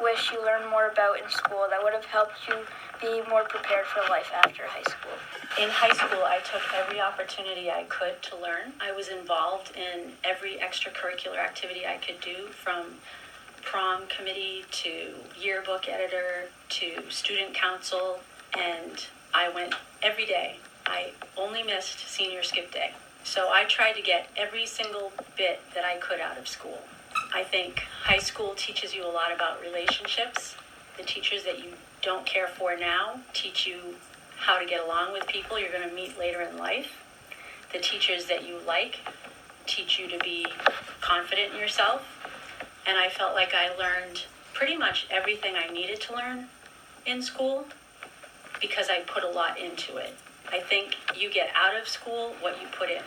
wish you learned more about in school that would have helped you be more prepared for life after high school? In high school, I took every opportunity I could to learn. I was involved in every extracurricular activity I could do from prom committee to yearbook editor to student council, and I went every day. I only missed senior skip day. So I tried to get every single bit that I could out of school. I think high school teaches you a lot about relationships. The teachers that you don't care for now teach you how to get along with people you're going to meet later in life. The teachers that you like teach you to be confident in yourself. And I felt like I learned pretty much everything I needed to learn in school because I put a lot into it. I think you get out of school what you put in.